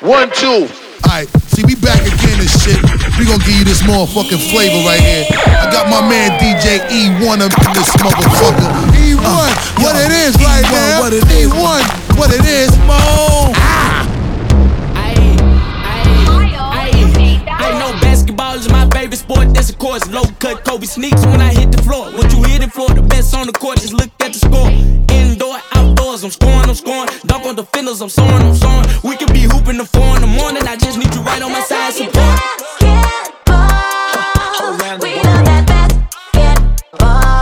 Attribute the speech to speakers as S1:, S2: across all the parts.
S1: One, two.
S2: Alright, see, we back again and shit. We gonna give you this motherfucking flavor right here. I got my man DJ E1 up in this motherfucker. E1, uh, what yo, it is E1, right now. What it is. E1, what it is. Mo. Ah.
S3: I know basketball is my favorite sport. That's of course low cut Kobe sneaks when I hit the floor. What you hit it for? The best on the court. Just look at the score. Indoor, outdoors. I'm scoring, I'm scoring. Dunk on defenders. I'm soaring, I'm soaring. We could be hooping the four in the morning. I just need you right on my side. Support. chick named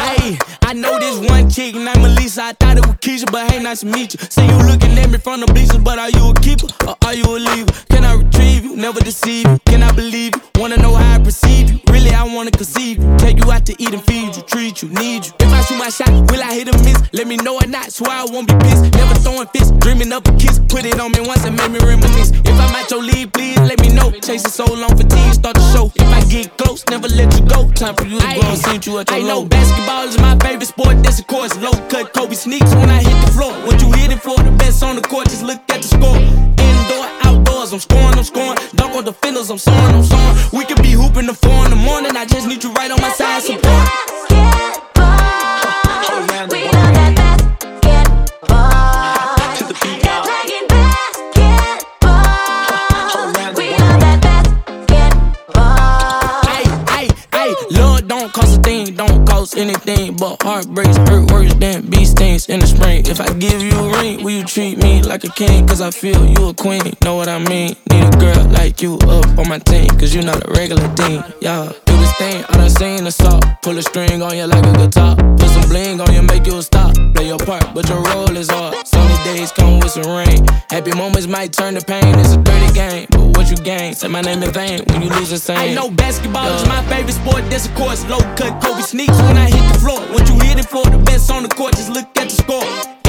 S3: Melissa. I know this one kick and I'm a Lisa. I thought it was Keisha, but hey, nice to meet you. See you looking at me from the bleachers, but are you a keeper or are you a leaver? Can I retrieve you? Never deceive you. Can I believe you? Wanna know how I perceive you? Really, I wanna conceive you. Take you out to eat and feed you, treat you, need you. If I shoot my shot, will I hit or miss? Let me know or not, so I won't be pissed. Never throwing fists, dreaming up a kiss. Put it on me once and make me reminisce. If I'm at your lead, please let me know. Chasing so long, fatigue start to show. If I get close, never let you go. Time for you to go and see you at your I low. know basketball is my favorite sport. That's of course low cut. Kobe sneaks when I hit the floor. What you hit it for? The best on the court. Just look at the score. Indoor, outdoors. I'm scoring, I'm scoring. Dunk on defenders. I'm soaring, I'm soaring. We could be hooping the four in the morning. I just need you right on my side. Support. Basketball. We love that basketball. To the beat, y'all. don't cost a thing, don't cost anything but heartbreaks. Hurt worse than bee stings in the spring. If I give you will you treat me like a king? Cause I feel you a queen, know what I mean? Need a girl like you up on my team, cause you not a regular thing. Yeah, do this thing, I done seen the salt. Pull a string on you like a guitar. Put some bling on you, make you a stop. Play your part, but your role is hard. Sunny days come with some rain. Happy moments might turn to pain. It's a dirty game, but what you gain? Say my name in vain when you lose the same. I know basketball yeah. is my favorite sport, that's of course low cut Kobe sneaks when I hit the floor. What you hit it for? The best on the court, just look at the score.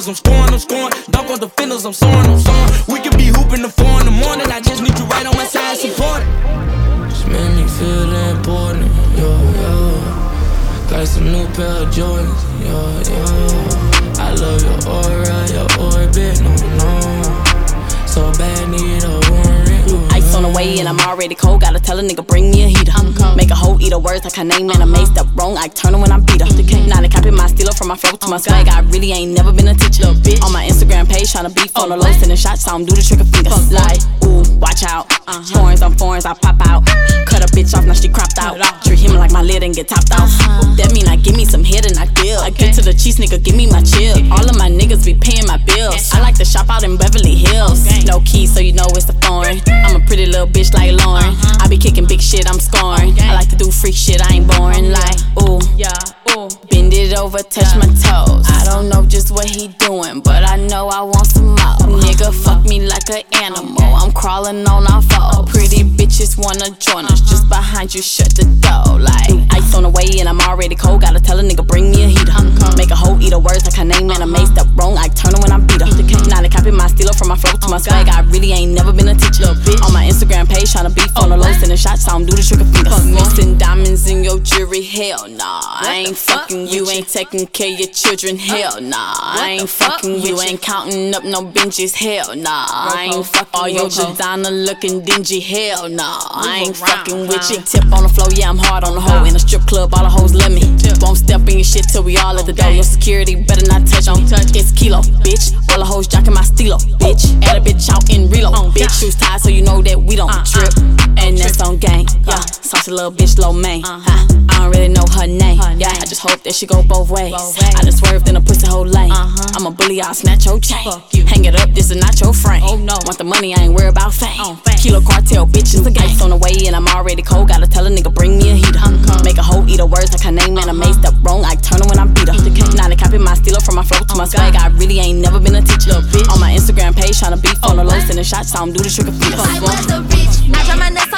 S3: Outdoors, I'm scoring, I'm scoring. Dunk on defenders, I'm soaring, I'm soaring. We could be hooping the four in the morning. I just need you right on my side, support. Just made me feel important, yo, yo. Got some new pair of Jordans, yo, yo. I love your aura, your orbit, no, no. So bad, need a
S4: on the way and I'm already cold. Gotta tell a nigga bring me a heater. I'm cold. Make a hoe eat a words like her name and I made step wrong. I turn her when I'm beat her. Now they copy my stealer from my flow to my swag. I really ain't never been a teacher. Bitch. On my Instagram page tryna beef on the low, sending shots. So I'm do the trick of fingers. Like, ooh, watch out. Uh-huh. Horns on foreigns, I pop out. Cut a bitch off, now she cropped out. Treat him like my lid and get topped off. Uh-huh. That mean I give me some head and I deal. I get to the cheese, nigga, give me my chill. All of my niggas be paying my bills. I like to shop out in Beverly Hills. No keys, so you know it's the foreign. I'm a pretty little bitch like Lauren. I be kicking big shit, I'm scoring. I like to do freak shit, I ain't boring. Like, ooh, yeah, ooh. Bend it over, touch my toes. I don't know just what he doing, but I know I want some more. Nigga, fuck me like an animal. I'm crawling on our foe. Pretty bitches wanna join us. Just behind you, shut the door. Like, ice on the way, and I'm already cold. Gotta tell a nigga, bring me a heater. Make a hoe eat a words like her name, and I made step wrong. I turn her when I beat her. My swag. I really ain't never been a teacher. Bitch. On my Instagram page, tryna beef on the low, sending shots. I don't do the trick of fingers. Mixing diamonds in your jewelry, hell nah. I ain't fucking you, ain't taking care of your children, hell nah. I ain't fucking you, ain't counting up no benches, hell nah. I ain't fucking all your designer looking dingy, hell nah. I ain't fucking with you. Tip on the floor, yeah, I'm hard on the hoe. In a strip club, all the hoes love me. Won't step in your shit till we all at the door. Your security better not touch on. It's kilo, bitch. All the hoes jacking my stilo, bitch. A bitch out in reload, bitch. Shoes tied so you know that we don't trip. And that's on gang, yeah. Saucy little bitch, low main. huh? I don't really know her name, yeah. I just hope that she go both ways. I just swerved in a pussy whole lane. I'm a bully, I'll snatch your chain. Hang it up, this is not your frame. Oh no, want the money, I ain't worried about fame. Kilo cartel, bitch, it's a game. on the way and I'm already cold. Gotta tell a nigga, bring me a heater. Make a hoe eat a words like her name, and I made step wrong. I turn her when I beat her. Now they copy my stealer from my flow to my swag. I really ain't never been a teacher. Instagram page, tryna beef on the low, sending shots, so I'm do the trick of feet.
S5: I want the rich, now drop my nuts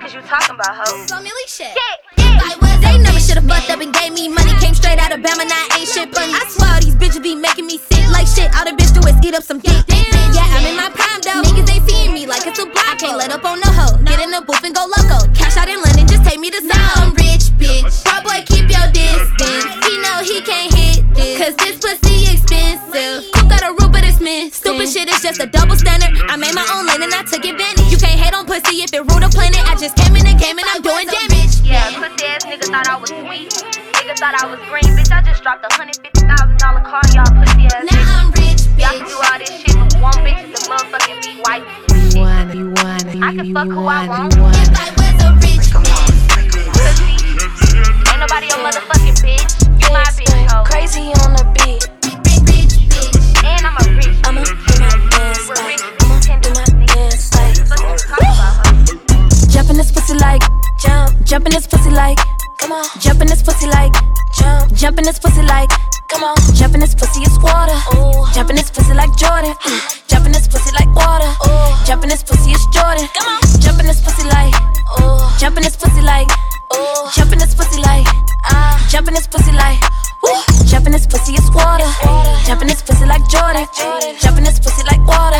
S5: Fuck
S1: is you talking about, hoe?
S5: Flo Milli shit.
S1: Yeah,
S5: If I was they never should've fucked up and gave me money. Came straight out of Bama, now ain't shit funny. I swear all these bitches be making me sick like shit. All the bitch do is eat up some dick. Yeah, I'm in my prime though. Niggas ain't seeing me like it's a block. I can't let up on the hoe. Get in the booth and go game and I'm doing damage.
S1: yeah. Pussy ass nigga thought I was sweet. Nigga thought I was green, bitch. I just dropped a hundred fifty thousand dollar car, y'all pussy ass
S5: Now
S1: niggas.
S5: I'm rich,
S1: Y'all can do all this shit, but one bitch is a motherfucking be white.
S6: You wanna, you wanna, you,
S1: I can
S6: you
S1: fuck who I
S6: want,
S1: want.
S6: want.
S5: I was
S7: jump. In this pussy like, come on. Jump in this pussy like, jump. Jump in this pussy like, come on. Jump in this pussy is water. Ooh. Jump in this pussy like Jordan. Mm. Jump in this pussy like water. Ooh. Jump in this pussy is Jordan. Come on. Jump in this pussy like, ooh. Jump in this pussy like, ooh. Jump in this pussy like, ah. Jump in this pussy like, ooh. Jump in this pussy is water. Jump in this pussy like Jordan. Jump in this pussy like water.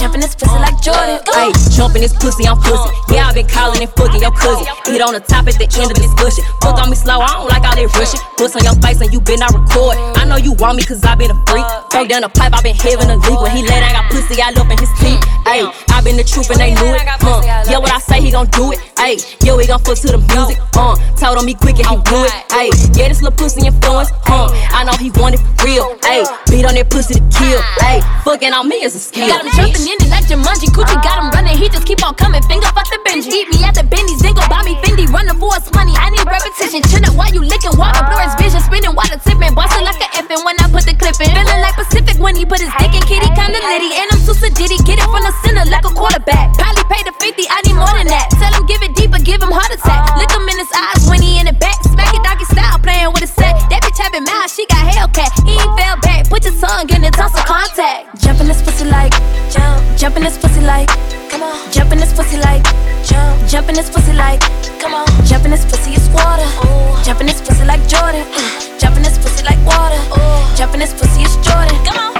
S7: Jump in this pussy like Jordan.
S8: Ayy, jumping this pussy, I'm pussy. Yeah, I been calling and fucking your cousin. Get on the top at the end of this discussion. Fuck on me slow, I don't like all that rushing. Puss on your face and you been not record. I know you want me cause I been a freak. Broke down the pipe, I been having a leak. When he let I got pussy, I up in his teeth. Ayy, I been the truth and they knew it. Uh, yeah, what I say, he gon' do it. Ayy, yeah, we gon' fuck to the music. Uh, told him he quick and he do it. Ayy, yeah, this little pussy influence. Uh, I know he want it for real. Ayy, beat on that pussy to kill. Ayy, fucking on me is a skill.
S5: Got him jumping in it like Jumanji. Gucci got him running. He just keep on coming. Finger fuck the Benji. Eat me at the Benny's. Then go buy me Fendi. Running for us money. I need repetition. Up while you licking water. Blur his vision. Spinning while the tipping. Bustin' like an effing when I put the clip in. Feeling like Pacific when he put his dick in. Kitty kinda litty. And I'm too sedity. Get it from the center like a quarterback. Probably pay the 50. I need more than that. Tell him give it deeper. Give him heart attack. Look him in his eyes when he in She got Hellcat. He ain't fell back. Put your tongue in the tussle contact.
S7: Jump in this pussy like jump. Jump in this pussy like come on. Jump in this pussy like jump. Jump in this pussy like come on. Jump in this pussy is water. Ooh. Jump in this pussy like Jordan. Mm. Jump this pussy like water. Ooh. Jump in this pussy is Jordan. Come on.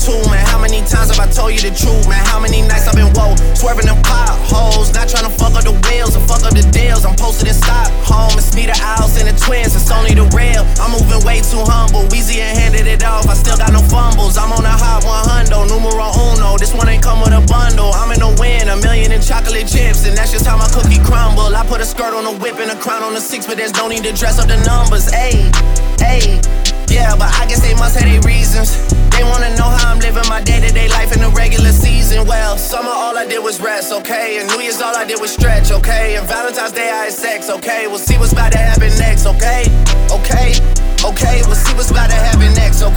S9: two, man. How many times have I told you the truth, man? How many nights I've been woke, swerving them potholes, not trying to fuck up the wheels or fuck up the deals. I'm posted in Stockholm, it's me, the Owls, and the twins, it's only the real. I'm moving way too humble, Weezy and handed it off, I still got no fumbles. I'm on a hot 100, numero uno. This one ain't come with a bundle. I'm in the win, a million in chocolate chips, and that's just how my cookie crumble. I put a skirt on a whip and a crown on a six, but there's no need to dress up the numbers. Hey, hey, Yeah, but I guess they must have their reasons. They wanna know how I'm living my day to day life in the regular season. Well, summer all I did was rest, okay? And New Year's all I did was stretch, okay? And Valentine's Day I had sex, okay? We'll see what's about to happen next, okay? Okay, okay, we'll see what's about to happen next, okay?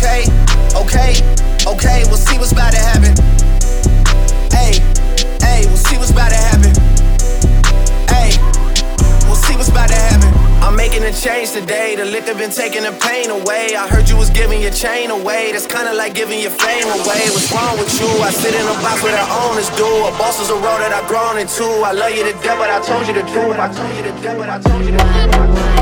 S9: been taking the pain away. I heard you was giving your chain away. That's kinda like giving your fame away. What's wrong with you? I sit in a box with their owners do. A boss is a role that I've grown into. I love you to death, but I told you the truth. I told you to death, but I told you the truth.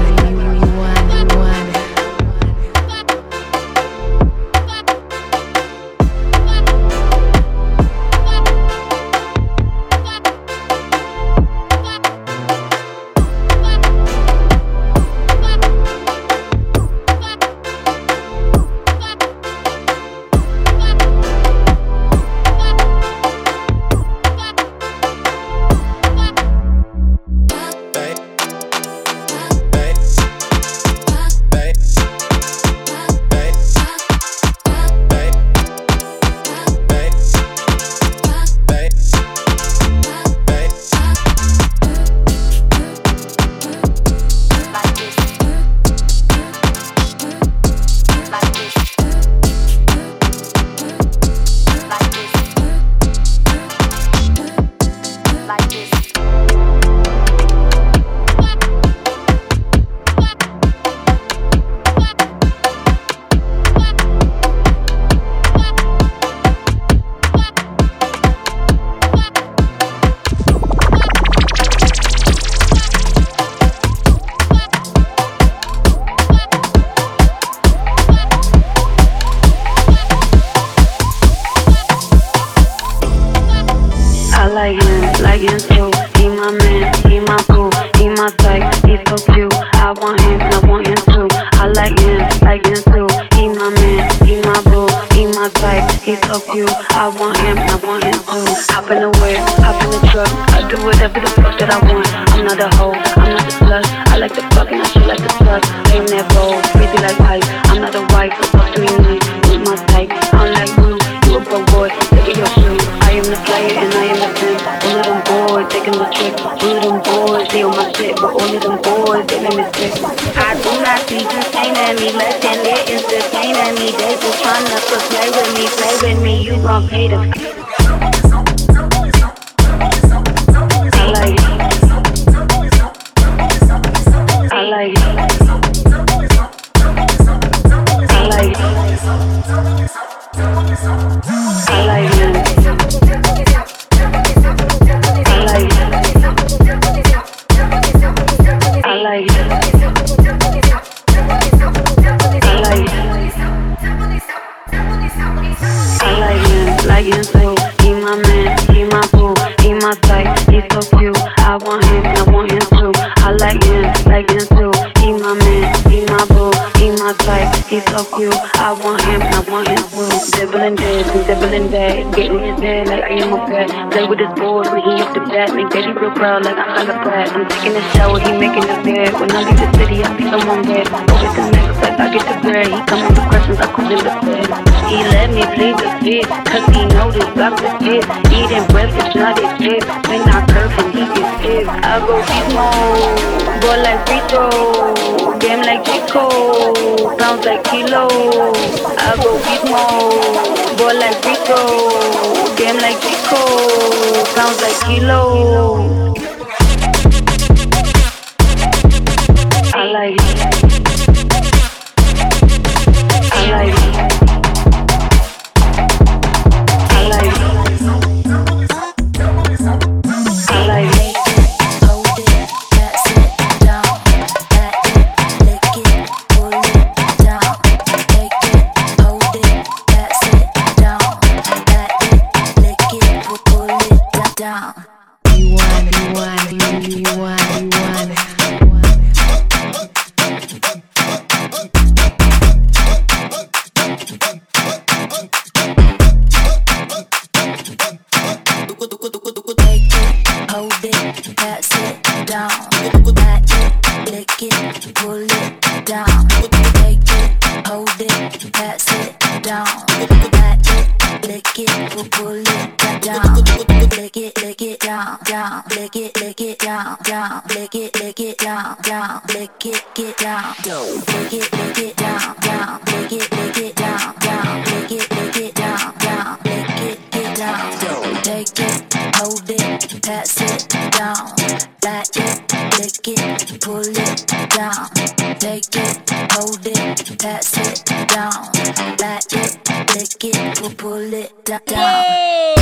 S10: and. He my man, he my boo, he my type,
S11: he's so cute. I want him I want him too. I like him, I like
S12: him too. He my
S13: man, he my boo, he my type, he's so cute. I want him I want him too. Hop in the whip, hop in the truck. I do whatever the fuck that I want. I'm not a hoe, I'm not a slut. I like the fuck and I should like the slut. Ain't that bold? days just trying to
S12: play with me, play with me, you gon' pay the Play with his boys when he up to bat. Make daddy real proud like a holla brat. I'm taking a shower, he making a bed. When I leave the city, I feel I'm on bed. Over the next like I get the bread. He come on the questions, I come in the bed. He let me play the fit, cause he know this bout the fit. Eating breakfast, not his fit.
S13: When I curve him, he gets fit. I go slow. Ball like Rico, game like Chico, pounds like Kilo. I go beat more. Ball like Rico, game like Chico, pounds like Kilo. I like. down, down, lick it, lick it down, down, lick it, get down, down,
S14: lick it, lick it down, down, lick it, lick
S8: it down, down, lick it, lick it down, down, lick it, get down, down, take it, hold it, pass it down, back it, lick it, pull it down, take it, hold it, pass it down, back it, lick it, pull it down. Whoa!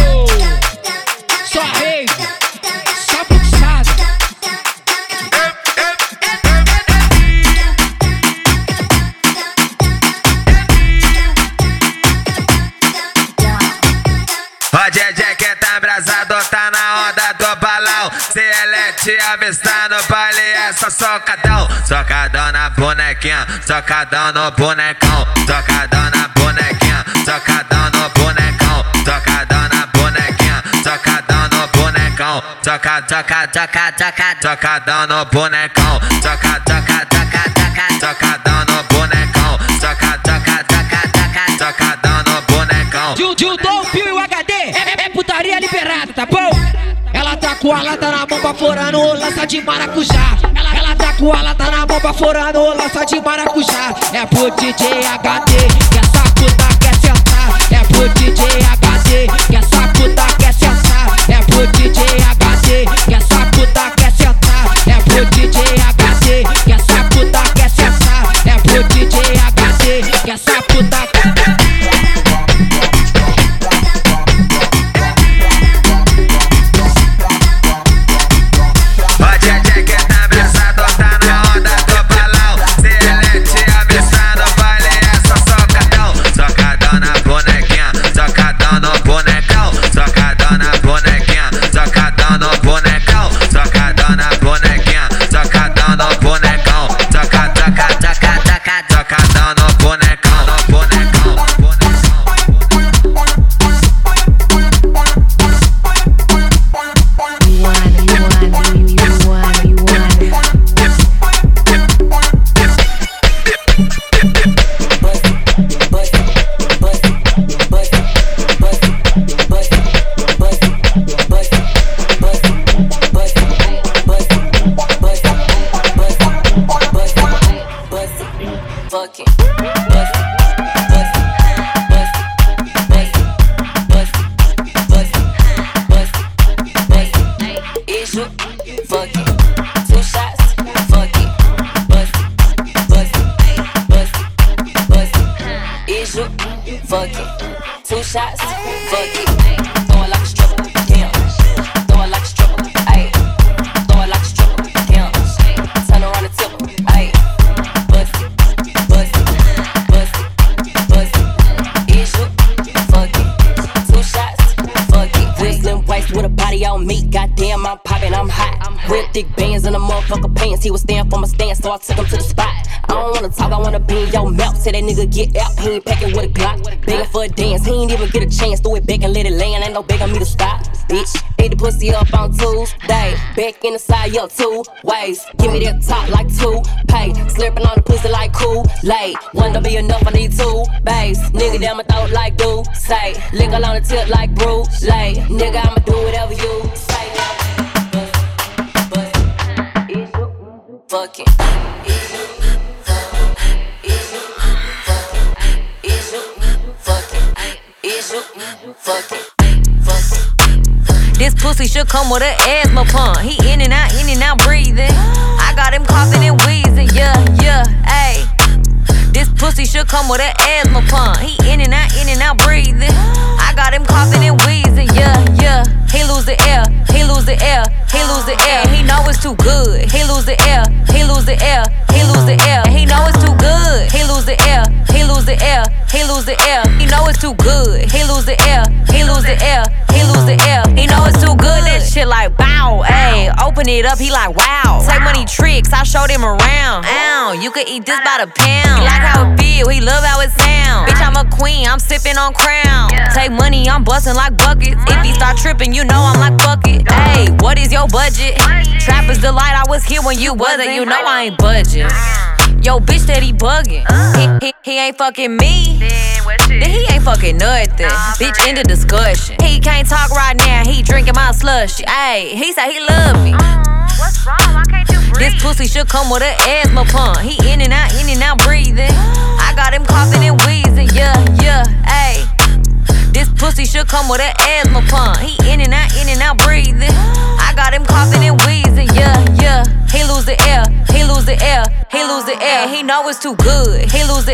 S8: Te avistar no baile é só socadão. Socadão na bonequinha, socadão no bonecão. Socadão na bonequinha, socadão no bonecão. Socadão na bonequinha, socadão no bonecão. Soca, soca, soca, soca, socadão no bonecão. Soca, soca, soca, soca, socadão no bonecão. Soca, soca, soca, soca, socadão no bonecão. Juntou o fio e o HD, é, é putaria liberada, tá bom? Com a lata na mão baforando lança de maracujá. Ela, ela tá com a lata
S15: na mão baforando lança de maracujá. É pro DJ HD, que essa puta quer sentar. É pro DJ HD, que essa puta quer sentar. É pro DJ HD, que
S8: motherfucker pants. He was staying for my stance, so I took him to the spot. I don't wanna talk, I wanna be in your mouth. Say that nigga get out, he ain't packing with a Glock. Begging for a dance, he ain't even get a chance. Throw it back and let it land, ain't no begging me to stop. Bitch, ate the pussy up on Tuesday. Back in the side, up two ways. Give me that top like two pay. Slurping on the pussy like cool. Late, one don't be enough, I need two bass. Nigga down my throat like do say. Lick on the tip like Bruce. Lay, nigga, I'ma do whatever you say. Fuck it.
S16: This pussy should come with an asthma pump. He in and out, in and out breathing. I got him coughing and wheezing. Yeah, yeah, ayy. This pussy should come with an asthma pump. He in and out, in and out breathing. I got him coughing and wheezing. Yeah, yeah. He lose the air, he lose the air, he lose the air. He know it's too good. He lose up, he like wow. Take money tricks, I showed him around. Ow, you could eat this by the pound. He like how it feel, he love how it sound. Bitch, I'm a queen, I'm sipping on crown. Take money, I'm busting like buckets. If he start tripping, you know I'm like fuck it. Hey, what is your budget? Trapper's delight, I was here when you wasn't. You know I ain't budget. Yo, bitch, that he bugging. He, he, he ain't fucking me. Then he ain't fucking nothing. Bitch, in the discussion. He can't talk right now, he drinking my slush. Ayy, he said he love me.
S1: What's wrong? Why can't you breathe?
S16: This pussy should come with an asthma pump. He in and out, in and out breathing. I got him coughing and wheezing. Yeah, yeah, ayy. This pussy should come with an asthma pump. He in and out, in and out breathing. I got him coughing and wheezing, yeah, yeah. He lose the air, he lose the air, he lose the air. He know it's too good. He lose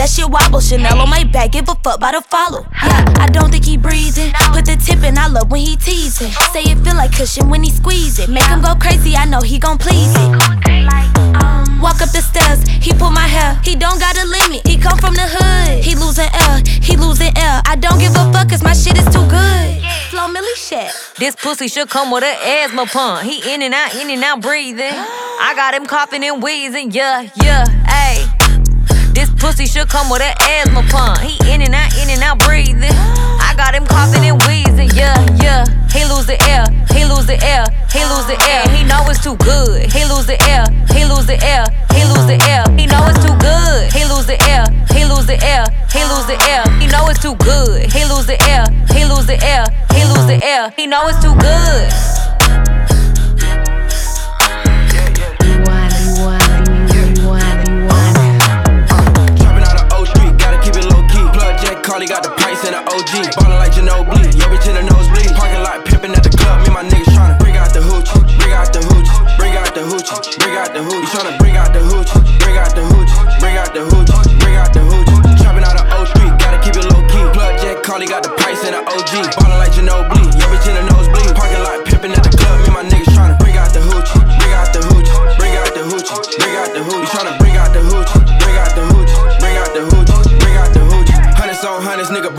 S1: that shit wobble. Chanel on my back, give a fuck about the follow. Yeah, I don't think he breathing. Put the tip in, I love when he teasing. Say it feel like cushion when he squeeze it. Make him go crazy, I know he gon' please it. Walk up the stairs, he pull my hair. He don't got a limit, he come from the hood. He losing air, he losing air. I don't give a fuck cause my shit is too good. Flo Milli shit.
S16: This pussy should come with an asthma pump. He in and out, in and out breathing. I got him coughing and wheezing, yeah, yeah, ayy. Pussy should come with an asthma pump. He in and out, in and out breathing. I got him coughing and wheezing, yeah, yeah. He lose the air, he lose the air, he lose the air. He know it's too good. He lose the air, he lose the air, he lose the air. He know it's too good. He lose the air, he lose the air, he lose the air. He know it's too good. He lose the air, he lose the air, he lose the air. He know it's too good.
S17: Got the price in the OG. Ballin' like Ginobili, yo bitch in the nosebleed. Parking lot pimpin' at the club, me and my niggas tryna bring out the hoochie, bring out the hoochie, bring out the hoochie, bring out the hoochie. Tryna bring out the hoochie, bring out the hoochie, bring out the hoochie, bring out the hoochie. Trapping out of Street, gotta keep it low key. Plug Jack Carly got the price in the OG. Ballin' like Ginobili, yo bitch in the nosebleed. Parking lot pimpin' at the club, me and my niggas tryna bring out the hoochie, bring out the hoochie, bring out the hoochie, bring out the hoochie. Tryna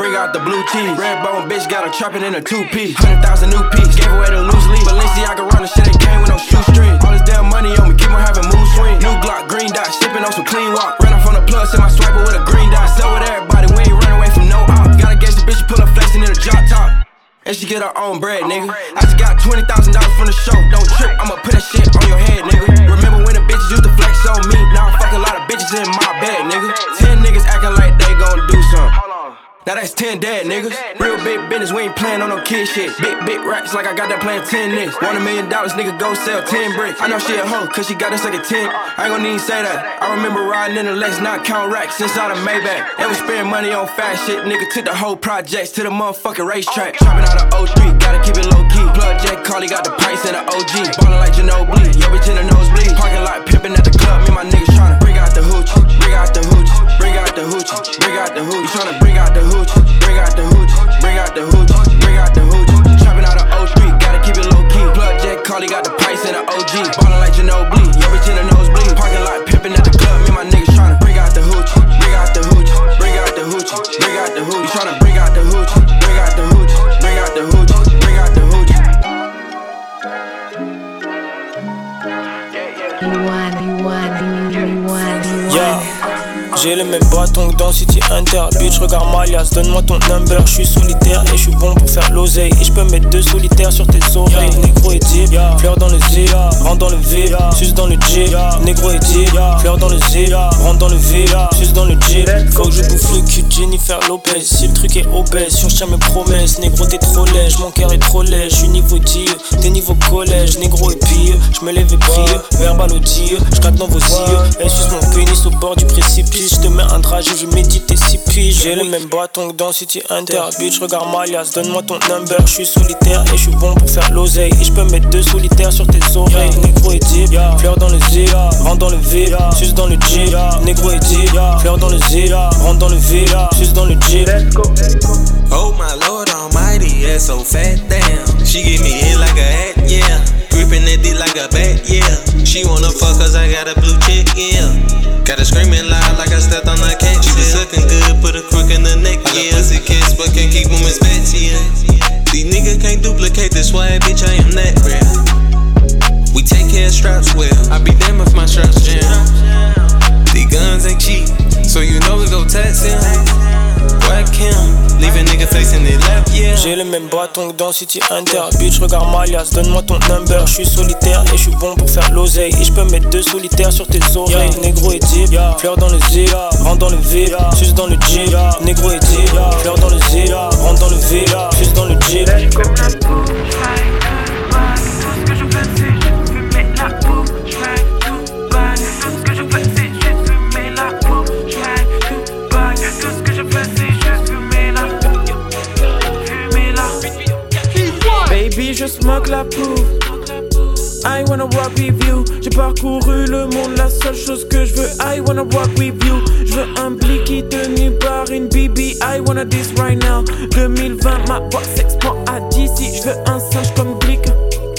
S17: bring out the blue cheese. Red bone bitch got her trapping in a two piece. Hundred thousand new piece, gave away the loose leaf. Balenciaga run the shit ain't came with no shoestring. All this damn money on me, keep on having mood swing. New Glock, green dot, sipping on some clean walk. Ran off on the plug, send my swiper with a green dot. Sell with everybody, we ain't run away from no op. Gotta guess the bitch, pull up flexing in a drop top. And she get her own bread, nigga. I just got $20,000 from the show. Don't trip, I'ma put that shit on your head, nigga. Remember when the bitches used to flex on me? Now I fuck a lot of bitches in my bed, nigga. Ten niggas acting like they gon' do something. Now that's 10 dead niggas. Real big business, we ain't playing on no kid shit. Big, big racks like I got that plan 10 niggas. Want a million dollars, nigga, go sell 10 bricks. I know she a hoe, cause she got us like a 10. I ain't gonna even say that. I remember riding in the Lex, not count racks inside a Maybach. And we spend money on fast shit, nigga. Took the whole projects to the motherfucking racetrack. Trapping out of O Street, gotta keep it low key. Plug Jack Carly got the price in the OG. Ballin' like Ginobili, yo bitch in the nosebleed. Parking lot pimpin' at the club, me and my niggas tryna bring out the hoochie, bring out the hoochie, out the hoochie, bring out the hoochie. Tryna bring out the hoochie, bring out the hoochie, bring out the hoochie, bring out the hoochie. Trapping out of O Street, gotta keep it low key. Plug Jack Carly got the price in the OG. Ballin' like Ginobili, yo bitch in the nosebleed. Parking lot pimpin' at the club, me and my niggas tryna bring out the hoochie, bring out the hoochie, bring out the hoochie, bring out the hoochie. Tryna bring out the hoochie, bring out the hoochie, bring out the hoochie, bring out the hoochie.
S18: Yeah. J'ai les mêmes bâtons que dans City Hunter Bitch regarde Malias, donne-moi ton number. Je suis solitaire et je suis bon pour faire l'oseille. Et je peux mettre deux solitaires sur tes oreilles. Négro et deep, fleur dans le zip Rentre dans le vide, suce dans le jeep Négro et deep, fleur dans le zip Rentre dans le vide, suce dans le jeep Faut que je bouffe le cul de Jennifer Lopez. Si le truc est obèse, si on tient mes promesses Négro t'es trop lèche, mon cœur est trop lèche Je suis niveau 10, t'es niveau collège. Négro et pire, je me lève et prie. Verbal au dire, je gratte dans vos yeux. Elle suce mon pénis au bord du précipice je te mets un dragé, je médite tes six piges. J'ai le même bâton que dans City Hunter. Bitch, regarde Malias, donne-moi ton number. Je suis solitaire et je suis bon pour faire l'oseille. Et je peux mettre deux solitaires sur tes oreilles. Négro et deep, fleur dans le zip, rentre dans le vide, suce dans le jeep. Négro et deep, fleur dans le zip, rentre dans le vide, suce dans le jeep.
S19: Oh my lord almighty, yeah, so fat, damn. She give me hit like a hat, yeah. Gripping that dick like a bat, yeah. She wanna fuck cause I got a blue check, yeah. Got her screaming loud like I stepped on a cat. She was sucking good, put a crook in the neck, yeah. Pussy kiss, but can't keep them as fat, yeah. These niggas can't duplicate this swag, bitch, I am that real. We take care of straps well. I be damn if my straps jam. These guns ain't cheap, so you know we go tax him. Whack him, leave a nigga facing the left, yeah.
S18: J'ai le même bâton
S3: donc dans City Hunter. Bitch, regarde Malias, donne-moi ton number. Je suis solitaire et je suis bon pour faire l'oseille. Et je peux mettre deux solitaires sur tes oreilles. Négro et deep, fleur dans le zip, rentre dans le vide, suce dans le jeep. Négro et deep, fleur dans le zip, rentre dans le vide, suce dans le jeep.
S20: J'ai parcouru le monde, la seule chose que je veux. I wanna walk with you. Je veux un blicky tenu par une BB. I wanna this right now. 2020, ma voix s'expand à d'ici. Je veux un singe comme Glick.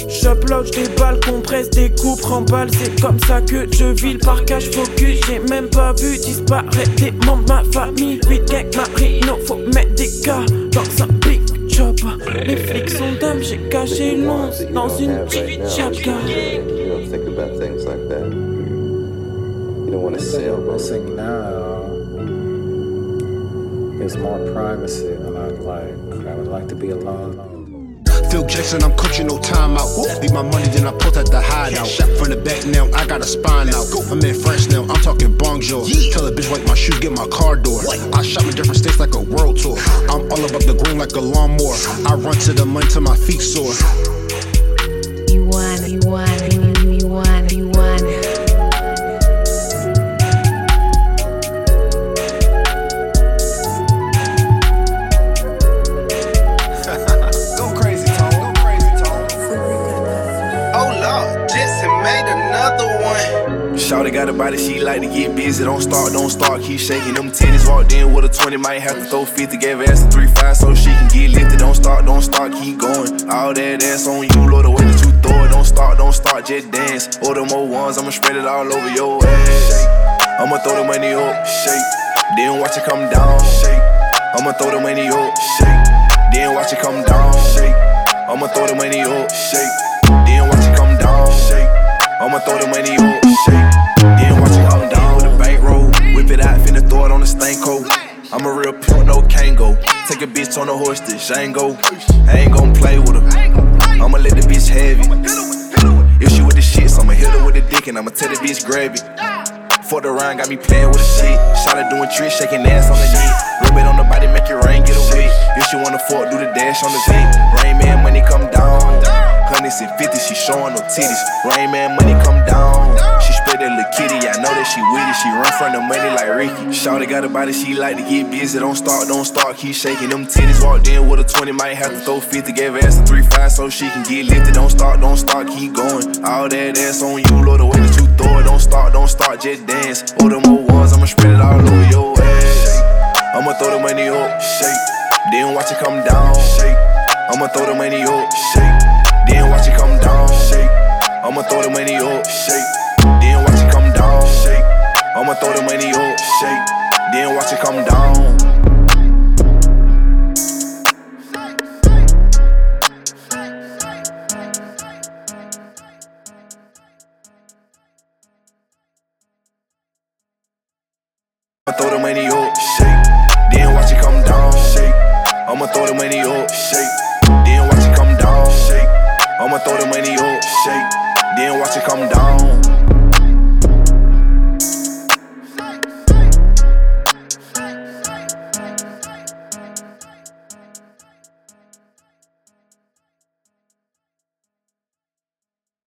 S20: J'upload, balles, compresse, des coupes, remballe. C'est comme ça que je vis le parcage focus. J'ai même pas vu disparaître des membres ma famille. 8 gang, Marino, faut mettre des cas dans un. Les flics sont dames, j'ai caché l'once dans une petite chapka.
S21: You don't think about things like that. You don't want to sell, bro.
S22: I think now it's more privacy, and I'd like I would like to be alone.
S23: Phil Jackson, I'm coaching no timeout. Leave my money, then I put at the hideout. Shot from the back now, I got a spine out. I'm in France now, I'm talking bonjour. Tell a bitch wipe my shoes, get my car door. I shop in different states like a world tour. I'm all about the green like a lawnmower. I run to the money till my feet sore.
S6: You want, you want, you, you want, you want.
S24: Shawty got a body, she like to get busy. Don't start, don't start, keep shaking them titties. Walked in with a 20, might have to throw 50. Gave ass a 3 5 so she can get lifted. Don't start, don't start, keep going. All that ass on you, Lord, the way that you throw it. Don't start, don't start, just dance. Order more ones, I'ma spread it all over your ass. I'ma throw the money up, shake. Then watch it come down, shake. I'ma throw the money up, shake. Then watch it come down, shake. I'ma throw the money up, shake. I'ma throw the money up, shake. Then watch it come down with a bankroll. Whip it out, finna throw it on the stanko. I'm a real pimp, no Kango. Take a bitch on the horse to Shango. I ain't gon' play with her. I'ma let the bitch have it. If she with the shits, I'ma hit her with the dick and I'ma tell the bitch grab it. Fuck around, got me playing with the shit. Shot doing tricks, shaking ass on the knee. Rub it on the body, make it rain get away. If she wanna fuck, do the dash on the beat. Rain man, money come down. Hundreds and fifty, she showing no titties. Rain man, money come down. She spread that little kitty, I know that she with it. She run from the money like Ricky. Shawty got a body, she like to get busy. Don't start, don't start, keep shaking them titties. Walked in with a 20, might have to throw 50. Gave ass a 3 5 so she can get lifted. Don't start, don't start, keep going. All that ass on you, Lord, the way that you throw it. Don't start, don't start, just dance. Order more ones, I'ma spread it all over